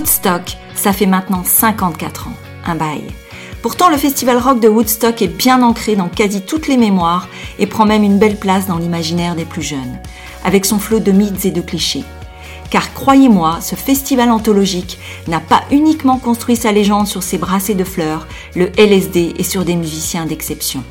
Woodstock, ça fait maintenant 54 ans, un bail. Pourtant, le festival rock de Woodstock est bien ancré dans quasi toutes les mémoires et prend même une belle place dans l'imaginaire des plus jeunes, avec son flot de mythes et de clichés. Car croyez-moi, ce festival anthologique n'a pas uniquement construit sa légende sur ses brassées de fleurs, le LSD et sur des musiciens d'exception.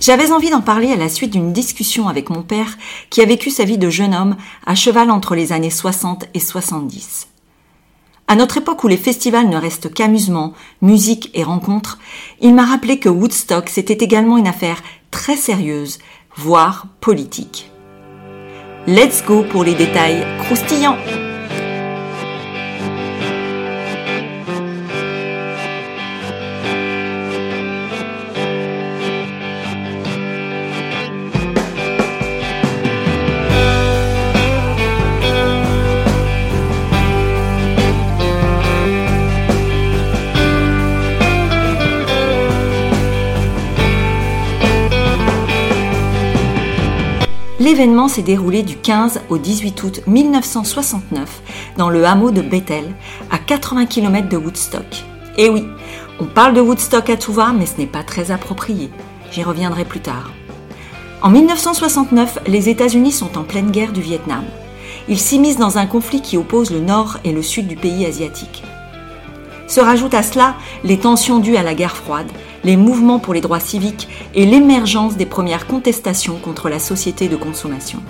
J'avais envie d'en parler à la suite d'une discussion avec mon père qui a vécu sa vie de jeune homme à cheval entre les années 60 et 70. À notre époque où les festivals ne restent qu'amusement, musique et rencontres, il m'a rappelé que Woodstock c'était également une affaire très sérieuse, voire politique. Let's go pour les détails croustillants. L'événement s'est déroulé du 15 au 18 août 1969 dans le hameau de Bethel, à 80 km de Woodstock. Et oui, on parle de Woodstock à tout va, mais ce n'est pas très approprié. J'y reviendrai plus tard. En 1969, les États-Unis sont en pleine guerre du Vietnam. Ils s'immiscent dans un conflit qui oppose le nord et le sud du pays asiatique. Se rajoutent à cela les tensions dues à la guerre froide, les mouvements pour les droits civiques et l'émergence des premières contestations contre la société de consommation.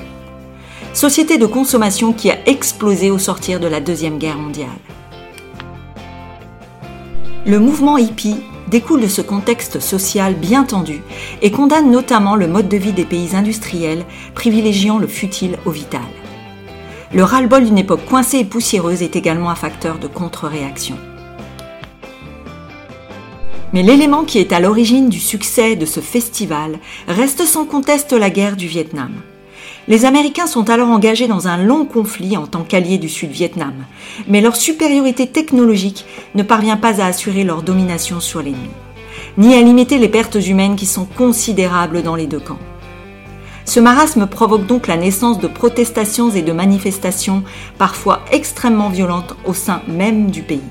Société de consommation qui a explosé au sortir de la Deuxième Guerre mondiale. Le mouvement hippie découle de ce contexte social bien tendu et condamne notamment le mode de vie des pays industriels, privilégiant le futile au vital. Le ras-le-bol d'une époque coincée et poussiéreuse est également un facteur de contre-réaction. Mais l'élément qui est à l'origine du succès de ce festival reste sans conteste la guerre du Vietnam. Les Américains sont alors engagés dans un long conflit en tant qu'alliés du Sud-Vietnam, mais leur supériorité technologique ne parvient pas à assurer leur domination sur l'ennemi, ni à limiter les pertes humaines qui sont considérables dans les deux camps. Ce marasme provoque donc la naissance de protestations et de manifestations parfois extrêmement violentes au sein même du pays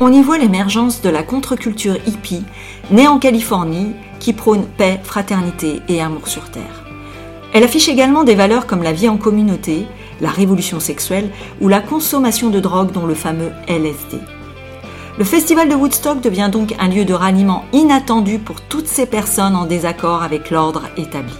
on y voit l'émergence de la contre-culture hippie, née en Californie, qui prône paix, fraternité et amour sur Terre. Elle affiche également des valeurs comme la vie en communauté, la révolution sexuelle ou la consommation de drogue dont le fameux LSD. Le festival de Woodstock devient donc un lieu de ralliement inattendu pour toutes ces personnes en désaccord avec l'ordre établi.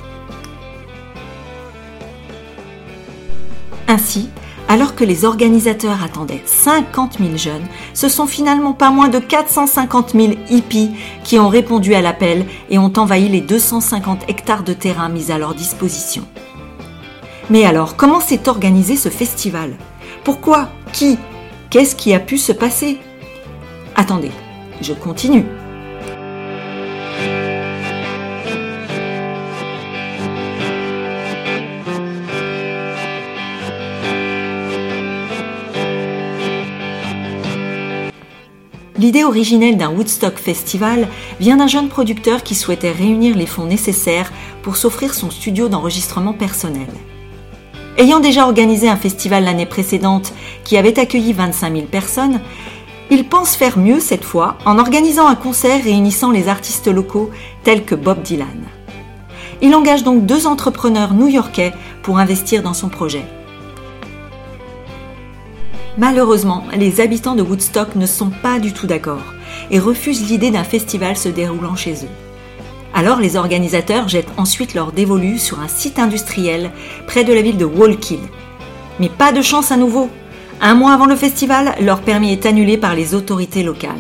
Ainsi, alors que les organisateurs attendaient 50 000 jeunes, ce sont finalement pas moins de 450 000 hippies qui ont répondu à l'appel et ont envahi les 250 hectares de terrain mis à leur disposition. Mais alors, comment s'est organisé ce festival? Pourquoi? Qui? Qu'est-ce qui a pu se passer? Attendez, je continue. L'idée originelle d'un Woodstock Festival vient d'un jeune producteur qui souhaitait réunir les fonds nécessaires pour s'offrir son studio d'enregistrement personnel. Ayant déjà organisé un festival l'année précédente qui avait accueilli 25 000 personnes, il pense faire mieux cette fois en organisant un concert réunissant les artistes locaux tels que Bob Dylan. Il engage donc deux entrepreneurs new-yorkais pour investir dans son projet. Malheureusement, les habitants de Woodstock ne sont pas du tout d'accord et refusent l'idée d'un festival se déroulant chez eux. Alors les organisateurs jettent ensuite leur dévolu sur un site industriel près de la ville de Wallkill. Mais pas de chance à nouveau. Un mois avant le festival, leur permis est annulé par les autorités locales.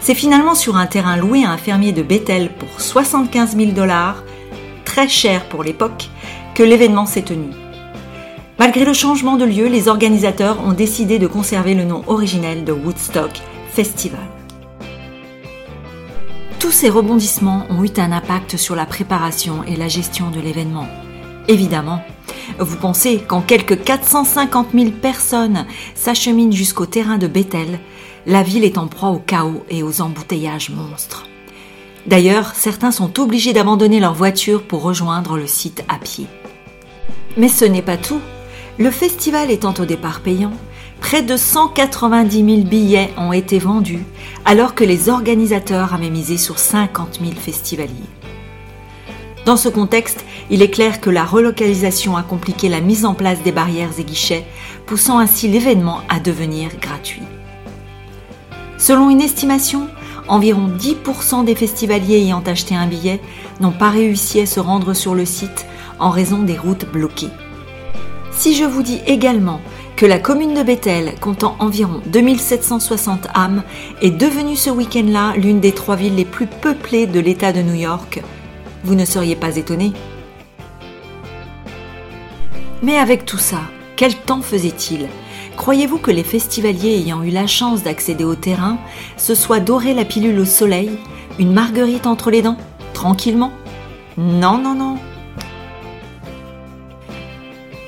C'est finalement sur un terrain loué à un fermier de Bethel pour 75 000 dollars, très cher pour l'époque, que l'événement s'est tenu. Malgré le changement de lieu, les organisateurs ont décidé de conserver le nom originel de Woodstock Festival. Tous ces rebondissements ont eu un impact sur la préparation et la gestion de l'événement. Évidemment, vous pensez qu'en quelques 450 000 personnes s'acheminent jusqu'au terrain de Bethel, la ville est en proie au chaos et aux embouteillages monstres. D'ailleurs, certains sont obligés d'abandonner leur voiture pour rejoindre le site à pied. Mais ce n'est pas tout Le festival étant au départ payant, près de 190 000 billets ont été vendus alors que les organisateurs avaient misé sur 50 000 festivaliers. Dans ce contexte, il est clair que la relocalisation a compliqué la mise en place des barrières et guichets, poussant ainsi l'événement à devenir gratuit. Selon une estimation, environ 10% des festivaliers ayant acheté un billet n'ont pas réussi à se rendre sur le site en raison des routes bloquées. Si je vous dis également que la commune de Bethel, comptant environ 2760 âmes, est devenue ce week-end-là l'une des trois villes les plus peuplées de l'État de New York, vous ne seriez pas étonné. Mais avec tout ça, quel temps faisait-il? Croyez-vous que les festivaliers ayant eu la chance d'accéder au terrain se soient dorés la pilule au soleil, une marguerite entre les dents, tranquillement? Non, non, non.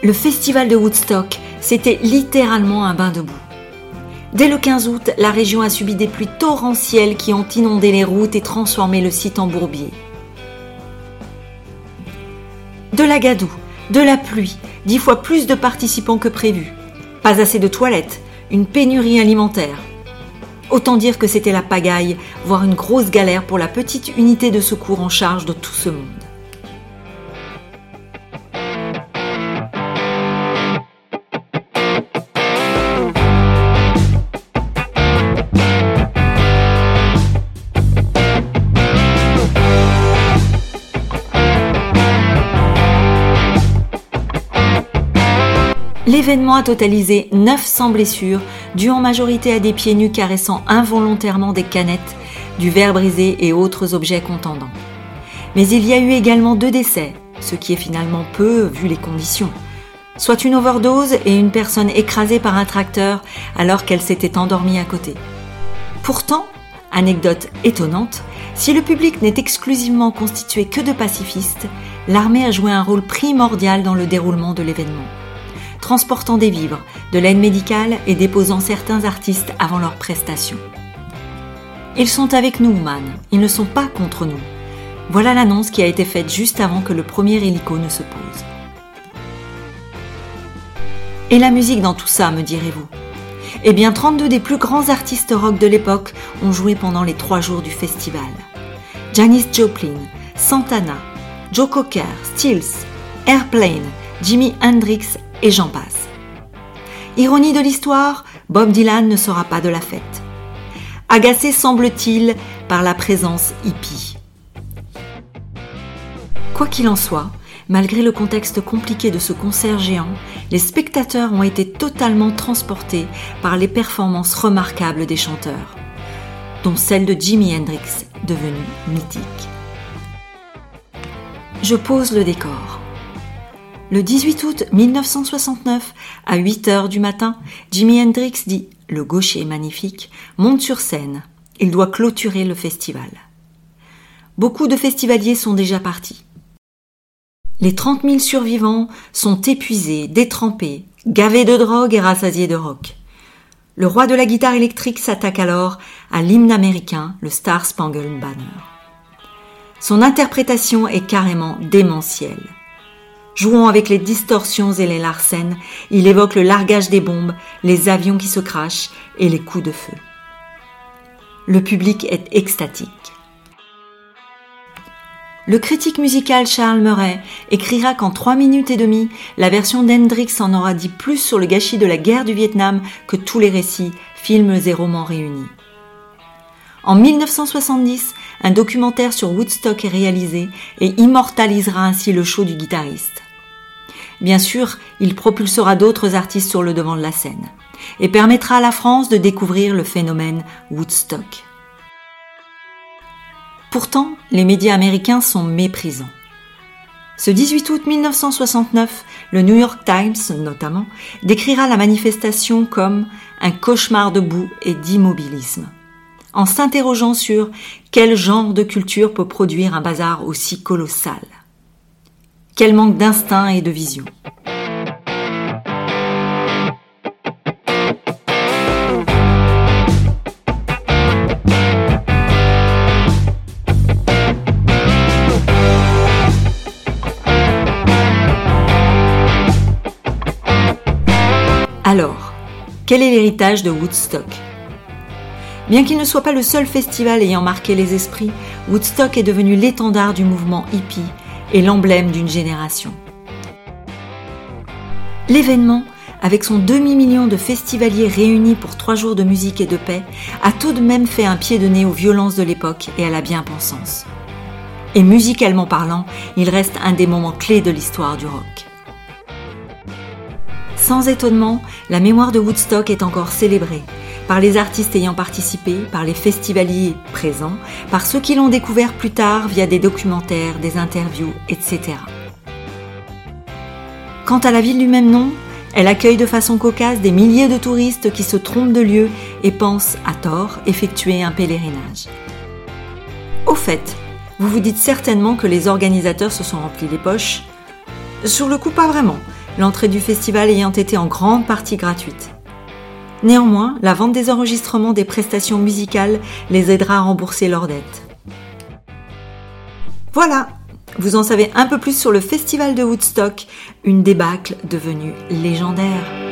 Le festival de Woodstock, c'était littéralement un bain de boue. Dès le 15 août, la région a subi des pluies torrentielles qui ont inondé les routes et transformé le site en bourbier. De la gadoue, de la pluie, dix fois plus de participants que prévu. Pas assez de toilettes, une pénurie alimentaire. Autant dire que c'était la pagaille, voire une grosse galère pour la petite unité de secours en charge de tout ce monde. L'événement a totalisé 900 blessures, dues en majorité à des pieds nus caressant involontairement des canettes, du verre brisé et autres objets contendants. Mais il y a eu également deux décès, ce qui est finalement peu vu les conditions. Soit une overdose et une personne écrasée par un tracteur alors qu'elle s'était endormie à côté. Pourtant, anecdote étonnante, si le public n'est exclusivement constitué que de pacifistes, l'armée a joué un rôle primordial dans le déroulement de l'événement transportant des vivres, de l'aide médicale et déposant certains artistes avant leur prestation. Ils sont avec nous, man, ils ne sont pas contre nous. Voilà l'annonce qui a été faite juste avant que le premier hélico ne se pose. Et la musique dans tout ça, me direz-vous? Eh bien, 32 des plus grands artistes rock de l'époque ont joué pendant les trois jours du festival. Janis Joplin, Santana, Joe Cocker, Stills, Airplane, Jimi Hendrix et j'en passe. Ironie de l'histoire, Bob Dylan ne sera pas de la fête. Agacé semble-t-il par la présence hippie. Quoi qu'il en soit, malgré le contexte compliqué de ce concert géant, les spectateurs ont été totalement transportés par les performances remarquables des chanteurs, dont celle de Jimi Hendrix, devenu mythique. Je pose le décor. Le 18 août 1969, à 8 heures du matin, Jimi Hendrix dit Le gaucher magnifique monte sur scène. Il doit clôturer le festival. Beaucoup de festivaliers sont déjà partis. Les 30 000 survivants sont épuisés, détrempés, gavés de drogue et rassasiés de rock. Le roi de la guitare électrique s'attaque alors à l'hymne américain, le Star Spangled Banner. Son interprétation est carrément démentielle. Jouant avec les distorsions et les larcènes, il évoque le largage des bombes, les avions qui se crachent et les coups de feu. Le public est extatique. Le critique musical Charles Murray écrira qu'en trois minutes et demie, la version d'Hendrix en aura dit plus sur le gâchis de la guerre du Vietnam que tous les récits, films et romans réunis. En 1970, un documentaire sur Woodstock est réalisé et immortalisera ainsi le show du guitariste. Bien sûr, il propulsera d'autres artistes sur le devant de la scène et permettra à la France de découvrir le phénomène Woodstock. Pourtant, les médias américains sont méprisants. Ce 18 août 1969, le New York Times, notamment, décrira la manifestation comme un cauchemar de boue et d'immobilisme, en s'interrogeant sur quel genre de culture peut produire un bazar aussi colossal. Quel manque d'instinct et de vision. Alors, quel est l'héritage de Woodstock? Bien qu'il ne soit pas le seul festival ayant marqué les esprits, Woodstock est devenu l'étendard du mouvement hippie et l'emblème d'une génération. L'événement, avec son demi-million de festivaliers réunis pour trois jours de musique et de paix, a tout de même fait un pied de nez aux violences de l'époque et à la bien-pensance. Et musicalement parlant, il reste un des moments clés de l'histoire du rock. Sans étonnement, la mémoire de Woodstock est encore célébrée, par les artistes ayant participé, par les festivaliers présents, par ceux qui l'ont découvert plus tard via des documentaires, des interviews, etc. Quant à la ville du même nom, elle accueille de façon cocasse des milliers de touristes qui se trompent de lieu et pensent, à tort, effectuer un pèlerinage. Au fait, vous vous dites certainement que les organisateurs se sont remplis les poches. Sur le coup, pas vraiment, l'entrée du festival ayant été en grande partie gratuite. Néanmoins, la vente des enregistrements des prestations musicales les aidera à rembourser leurs dettes. Voilà, vous en savez un peu plus sur le festival de Woodstock, une débâcle devenue légendaire.